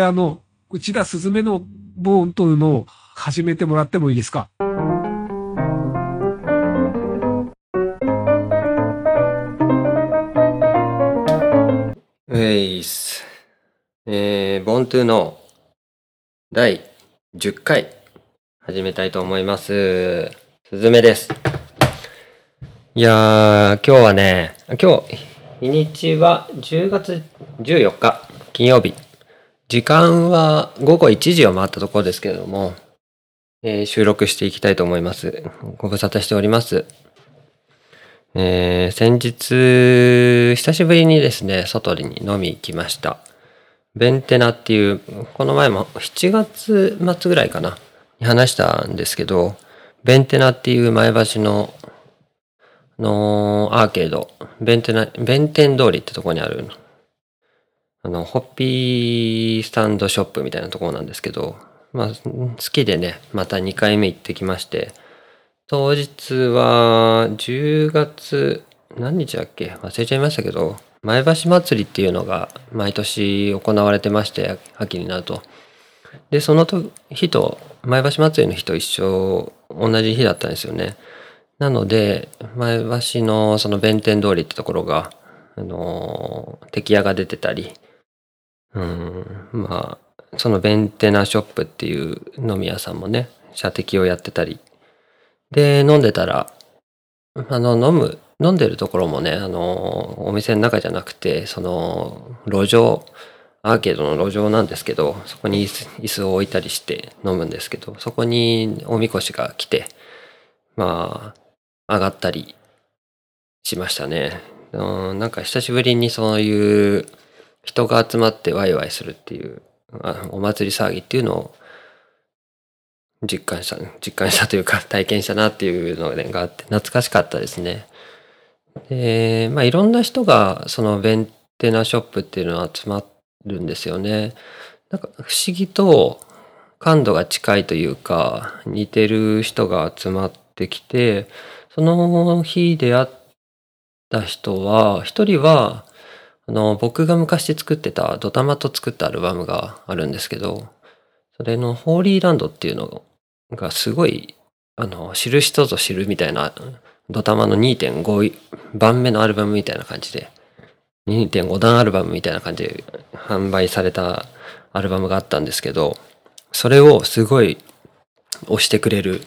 あの、内田すずめのボーンというのを始めてもらってもいいですか？ウェイス。えー、ボントゥの第10回始めたいと思います。すずめです。いやー、今日はね、今日、日にちは10月14日金曜日。時間は午後1時を回ったところですけれども、えー収録していきたいと思います。ご無沙汰しております。えー先日、久しぶりにですね、外に飲み行きました。ベンテナっていう、この前も7月末ぐらいかな、に話したんですけど、ベンテナっていう前橋の、のアーケード、ベンテナ、弁天通りってとこにある、あの、ホッピースタンドショップみたいなところなんですけど、まあ、好きでね、また2回目行ってきまして、当日は10月何日だっけ？忘れちゃいましたけど前橋祭りっていうのが毎年行われてまして秋になると。でその日と前橋祭りの日と一緒同じ日だったんですよね。なので前橋のその弁天通りってところがあの敵屋が出てたりうんまあそのベンテナショップっていう飲み屋さんもね射的をやってたりで、飲んでたら、あの、飲む、飲んでるところもね、あの、お店の中じゃなくて、その、路上、アーケードの路上なんですけど、そこに椅子を置いたりして飲むんですけど、そこにおみこしが来て、まあ、上がったりしましたね。うん、なんか久しぶりにそういう人が集まってワイワイするっていう、あお祭り騒ぎっていうのを実感した、実感したというか 体験したなっていうのがあって懐かしかったですね。で、まあいろんな人がそのベンテナショップっていうのは集まるんですよね。なんか不思議と感度が近いというか似てる人が集まってきて、その日出会った人は、一人はあの僕が昔作ってたドタマと作ったアルバムがあるんですけど、それのホーリーランドっていうのがすごい、あの、知る人ぞ知るみたいな、ドタマの2.5番目のアルバムみたいな感じで、2.5段アルバムみたいな感じで販売されたアルバムがあったんですけど、それをすごい押してくれる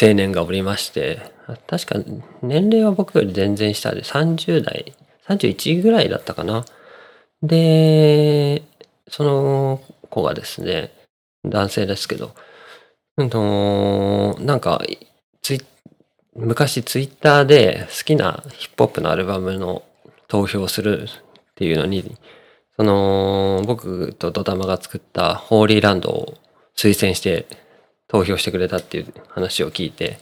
青年がおりまして、確か年齢は僕より全然下で30代、31ぐらいだったかな。で、その子がですね、男性ですけど、うん、なんかツイ、昔ツイッターで好きなヒップホップのアルバムの投票するっていうのに、その、僕とドタマが作ったホーリーランドを推薦して投票してくれたっていう話を聞いて、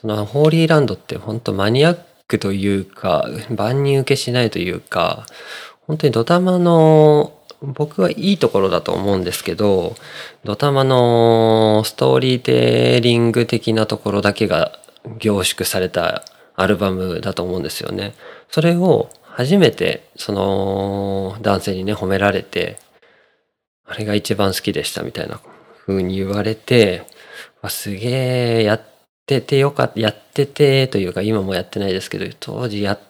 そのホーリーランドって本当マニアックというか、万人受けしないというか、本当にドタマの僕はいいところだと思うんですけど、ドタマのストーリーテリング的なところだけが凝縮されたアルバムだと思うんですよね。それを初めてその男性にね褒められて、あれが一番好きでしたみたいな風に言われて、すげえやっっててよかった、やっててというか今もやってないですけど、当時やっ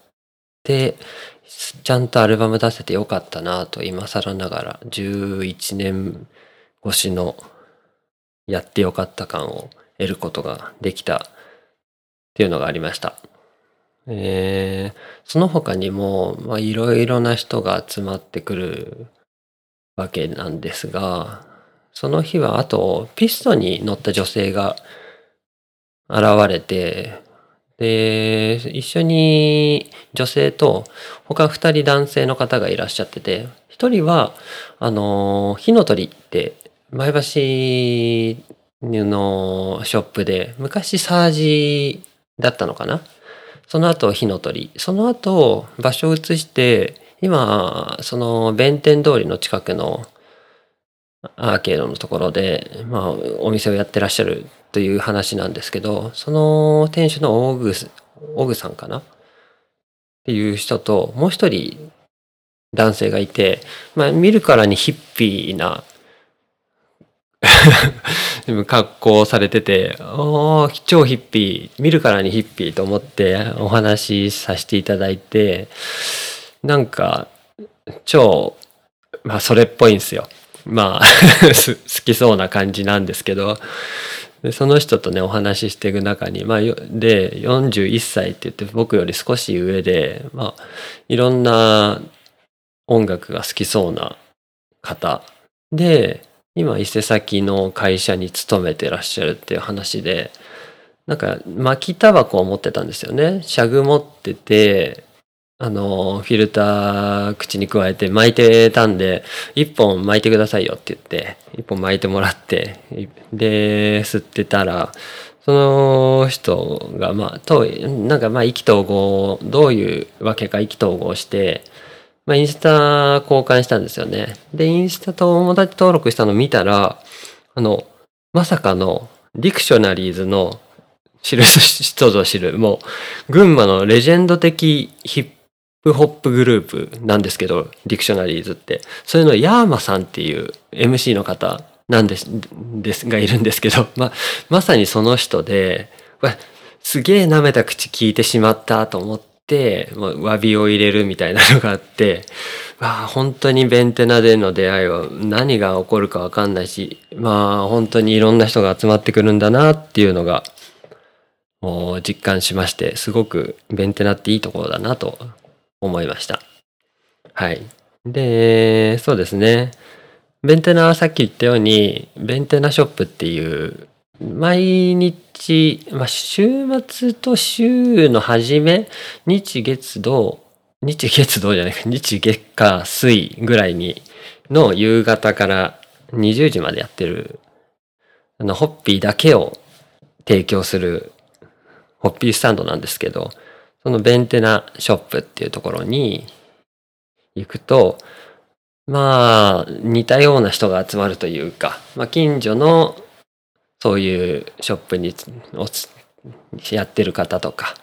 て、ちゃんとアルバム出せてよかったなと今更ながら11年越しのやってよかった感を得ることができたっていうのがありました。えーその他にもまあいろいろな人が集まってくるわけなんですが、その日はあとピストに乗った女性が現れて、で、一緒に女性と他二人男性の方がいらっしゃってて、一人は、あの、火の鳥って前橋のショップで昔サージだったのかな？その後火の鳥。その後場所を移して、今、その弁天通りの近くのアーケードのところで、まあ、お店をやってらっしゃるという話なんですけど、その店主のオグス、オグさんかな？っていう人と、もう一人男性がいて、まあ、見るからにヒッピーな 格好をされてて、おー、超ヒッピー、見るからにヒッピーと思ってお話しさせていただいて、なんか、超、まあそれっぽいんですよ。まあ 好きそうな感じなんですけど、でその人とねお話ししていく中に、まあ、で41歳って言って僕より少し上で、まあ、いろんな音楽が好きそうな方で今伊勢崎の会社に勤めてらっしゃるっていう話でなんか巻きタバコを持ってたんですよね。シャグ持っててあの、フィルター口に加えて巻いてたんで、一本巻いてくださいよって言って、一本巻いてもらって、で、吸ってたら、その人が、まあ、と、なんかまあ、意気投合、どういうわけか意気投合して、まあ、インスタ交換したんですよね。で、インスタと友達登録したの見たら、あの、まさかの、ディクショナリーズの知る人ぞ知る、もう、群馬のレジェンド的ヒップホップグループなんですけど、ディクショナリーズって。それのヤーマさんっていう MC の方なんです、ですがいるんですけど、ま、まさにその人で、すげえ舐めた口聞いてしまったと思って、もう詫びを入れるみたいなのがあって、わ、本当にベンテナでの出会いは何が起こるかわかんないし、まあ本当にいろんな人が集まってくるんだなっていうのが、もう実感しまして、すごくベンテナっていいところだなと思いました。はい。で、そうですね。ベンテナはさっき言ったように、ベンテナショップっていう、毎日、まあ、週末と週の初め、日月土、日月土じゃないか、日月火水ぐらいに、の夕方から20時までやってる、あの、ホッピーだけを提供する、ホッピースタンドなんですけど、そのベンテナショップっていうところに行くと、まあ、似たような人が集まるというか、まあ、近所のそういうショップにやってる方とか、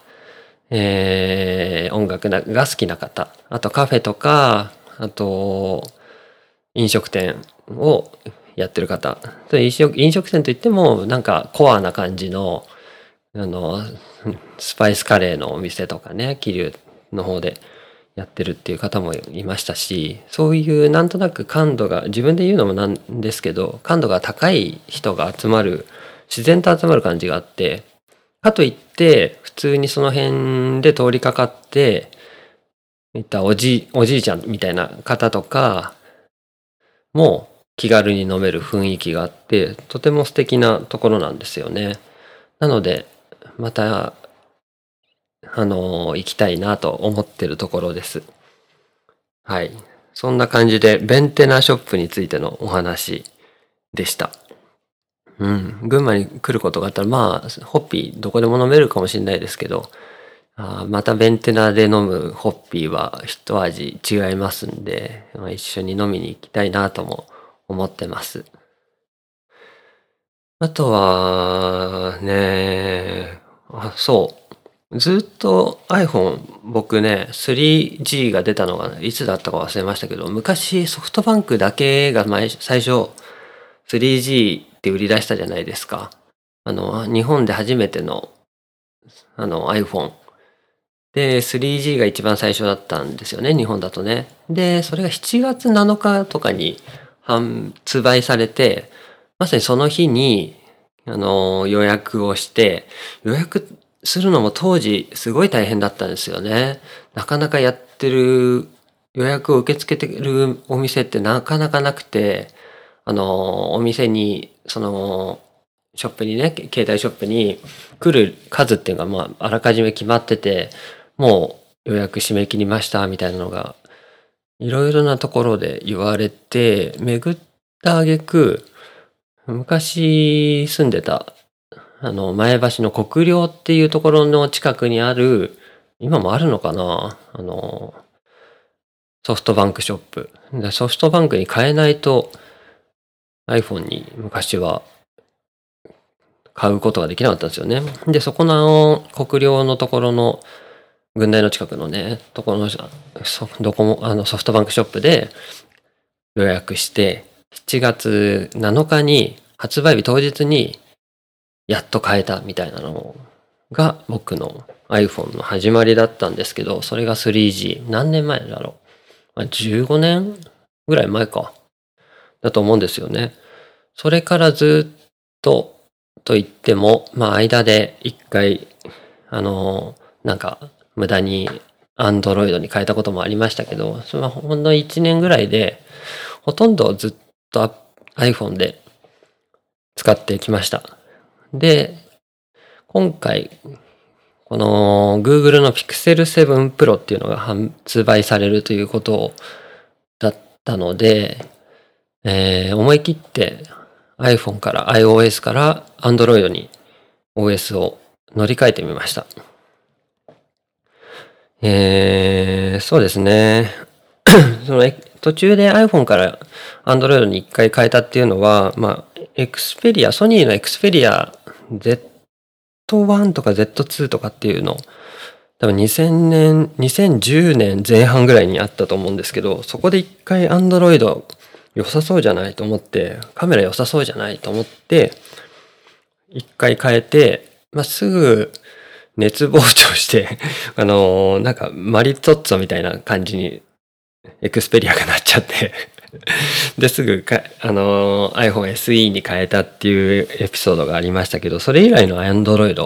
えー、音楽が好きな方、あとカフェとか、あと飲食店をやってる方。飲食飲食店といってもなんかコアな感じのあの、スパイスカレーのお店とかね、桐生の方でやってるっていう方もいましたし、そういうなんとなく感度が、自分で言うのもなんですけど、感度が高い人が集まる、自然と集まる感じがあって、かといって、普通にその辺で通りかかって、いったおじ、おじいちゃんみたいな方とかも気軽に飲める雰囲気があって、とても素敵なところなんですよね。なので、また、あの行きたいなと思ってるところです。はい。そんな感じで、ベンテナショップについてのお話でした。うん。群馬に来ることがあったら、まあ、ホッピーどこでも飲めるかもしれないですけど、あまたベンテナで飲むホッピーは一味違いますんで、まあ、一緒に飲みに行きたいなとも思ってます。あとは、ね、あ、そう。ずっと iPhone、僕ね、3G が出たのがいつだったか忘れましたけど、昔ソフトバンクだけが前最初 3G って売り出したじゃないですか。あの、日本で初めてのあの iPhone。で、3G が一番最初だったんですよね、日本だとね。で、それが7月7日とかに発売されて、まさにその日に、あの、予約をして、予約するのも当時すごい大変だったんですよね。なかなかやってる、予約を受け付けてるお店ってなかなかなくて、あの、お店に、その、ショップにね、携帯ショップに来る数っていうのが、まあ、あらかじめ決まってて、もう予約締め切りましたみたいなのが、いろいろなところで言われて、巡った挙句、昔住んでた、あの、前橋の国領っていうところの近くにある、今もあるのかなあの、ソフトバンクショップ。ソフトバンクに買えないと iPhone に昔は買うことができなかったんですよね。で、そこの国領のところの軍大の近くのね、ところの、どこも、あのソフトバンクショップで予約して、7月7日に発売日当日にやっと買えたみたいなのが僕の iPhone の始まりだったんですけど、それが 3G。何年前だろう。15年ぐらい前か。だと思うんですよね。それからずっとと言っても、まあ間で一回、あの、なんか無駄に Android に変えたこともありましたけど、それはほんの1年ぐらいで、ほとんどずっと iPhone で使ってきました。で、今回、この Google の Pixel 7 Pro っていうのが発売されるということだったので、えー、思い切って iPhone から iOS から Android に OS を乗り換えてみました。えー、そうですね。その途中で iPhone から Android に一回変えたっていうのは、まあ、Xperia、ソニーの Xperia Z1 とか Z2 とかっていうの、多分2000年、2010年前半ぐらいにあったと思うんですけど、そこで一回 Android 良さそうじゃないと思って、カメラ良さそうじゃないと思って、一回変えて、まあ、すぐ熱膨張して あのー、なんかマリトッツォみたいな感じにエクスペリアがなっちゃって ですぐか、あの、iPhone SE に変えたっていうエピソードがありましたけど、それ以来の Android。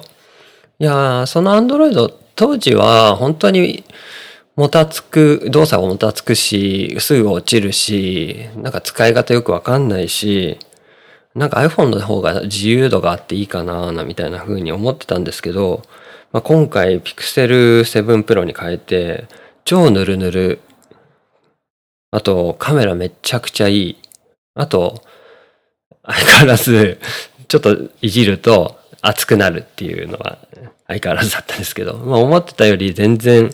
いやー、その Android 当時は本当にもたつく、動作がもたつくし、すぐ落ちるし、なんか使い方よくわかんないし、なんか iPhone の方が自由度があっていいかなみたいな風に思ってたんですけど、まあ、今回 Pixel 7 Pro に変えて、超ヌルヌル。あと、カメラめちゃくちゃいい。あと、相変わらず、ちょっといじると熱くなるっていうのは相変わらずだったんですけど、まあ思ってたより全然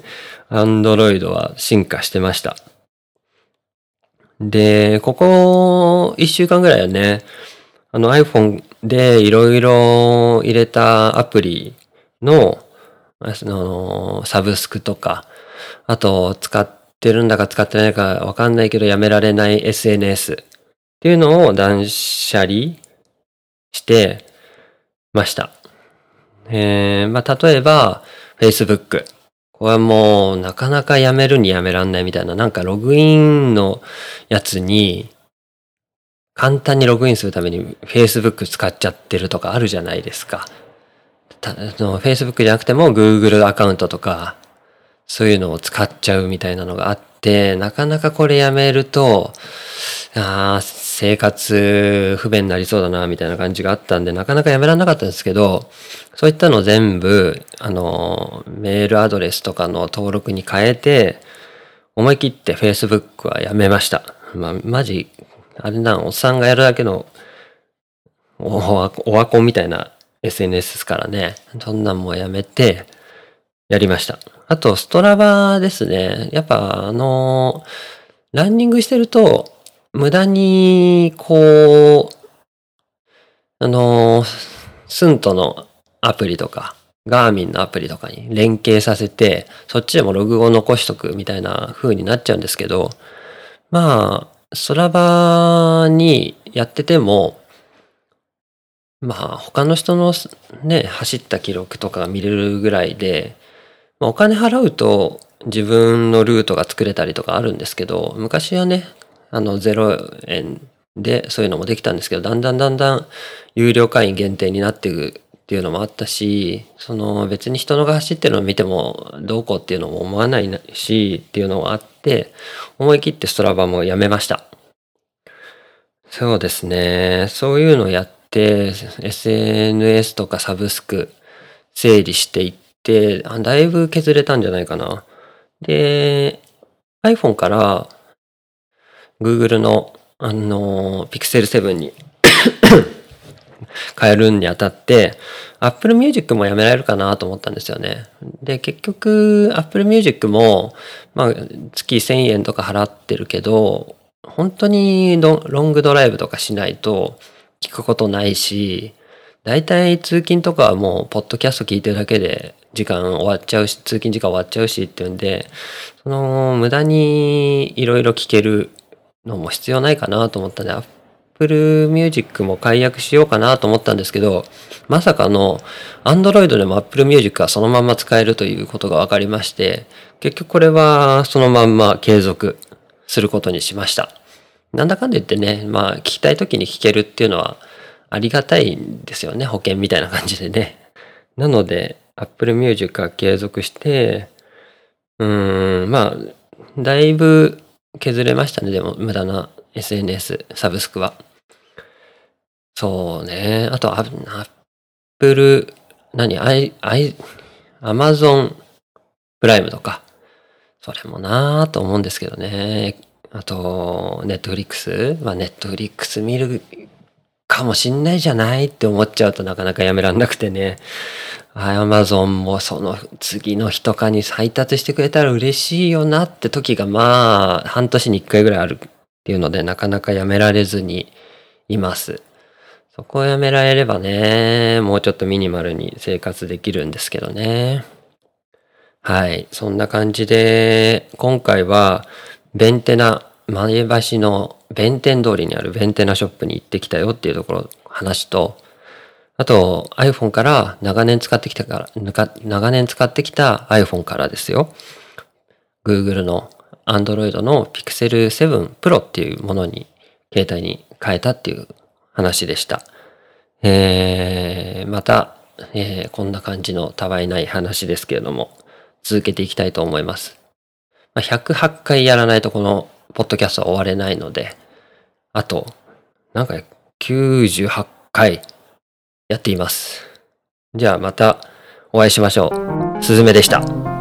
Android は進化してました。で、ここ1週間ぐらいはね、あの iPhone でいろいろ入れたアプリの、あの、サブスクとか、あと使ってるんだか使ってないかわかんないけどやめられない SNS っていうのを断捨離してました。えー、まあ、例えば、Facebook。これはもう、なかなかやめるにやめらんないみたいな、なんかログインのやつに、簡単にログインするために Facebook 使っちゃってるとかあるじゃないですか。たの Facebook じゃなくても Google アカウントとか、そういうのを使っちゃうみたいなのがあって、なかなかこれやめると、ああ生活不便になりそうだな、みたいな感じがあったんで、なかなかやめられなかったんですけど、そういったの全部、あの、メールアドレスとかの登録に変えて、思い切って Facebook はやめました。まあ、マジ、あれな、おっさんがやるだけのおわ、おわこみたいな SNS ですからね。そんなんもやめて、やりました。あと、ストラバですね。やっぱ、あの、ランニングしてると、無駄に、こう、あの、スントのアプリとか、ガーミンのアプリとかに連携させて、そっちでもログを残しとくみたいな風になっちゃうんですけど、まあ、ストラバにやってても、まあ、他の人のね、走った記録とかが見れるぐらいで、まあ、お金払うと自分のルートが作れたりとかあるんですけど、昔はね、あの、0円でそういうのもできたんですけど、だんだんだんだん有料会員限定になっていくっていうのもあったし、その別に人のが走ってるのを見てもどうこうっていうのも思わないしっていうのがあって、思い切ってストラバもやめました。そうですね。そういうのをやって、SNS とかサブスク整理していって、だいぶ削れたんじゃないかな。で、iPhone から Google の、あの、Pixel 7に 変えるにあたって、Apple Music もやめられるかなと思ったんですよね。で、結局、Apple Music も、まあ、月1000円とか払ってるけど、本当にロングドライブとかしないと聞くことないし、大体通勤とかはもう、ポッドキャスト聞いてるだけで時間終わっちゃうし、通勤時間終わっちゃうしっていうんで、その、無駄にいろいろ聞けるのも必要ないかなと思ったんで、Apple Music も解約しようかなと思ったんですけど、まさかの Android でも Apple Music はそのまま使えるということが分かりまして、結局これはそのまんま継続することにしました。なんだかんだ言ってね、まあ聞きたい時に聞けるっていうのはありがたいんですよね。保険みたいな感じでね。なので Apple Music は継続して、うーん、まあ、だいぶ削れましたね。でも無駄な SNS、サブスクは。そうね。あと、アップル、何、アイ、アイ、アマゾンプライムとか。それもなぁと思うんですけどね。あと、ネットフリックス。まあ、ネットフリックス見るかもしんないじゃないって思っちゃうとなかなかやめらんなくてね。アマゾンもその次の日とかに配達してくれたら嬉しいよなって時がまあ半年に一回ぐらいあるっていうのでなかなかやめられずにいます。そこをやめられればね、もうちょっとミニマルに生活できるんですけどね。はい。そんな感じで、今回は、ベンテナ、前橋の弁天通りにあるベンテナショップに行ってきたよっていうところ、話と、あと iPhone から長年使ってきたから、長年使ってきた iPhone からですよ。Google の Android の Pixel 7 Pro っていうものに、携帯に変えたっていう話でした。えー、また、えーこんな感じのたわいない話ですけれども、続けていきたいと思います。まあ、108回やらないとこのポッドキャストは終われないので、あと、なんか98回やっています。じゃあまたお会いしましょう。すずめでした。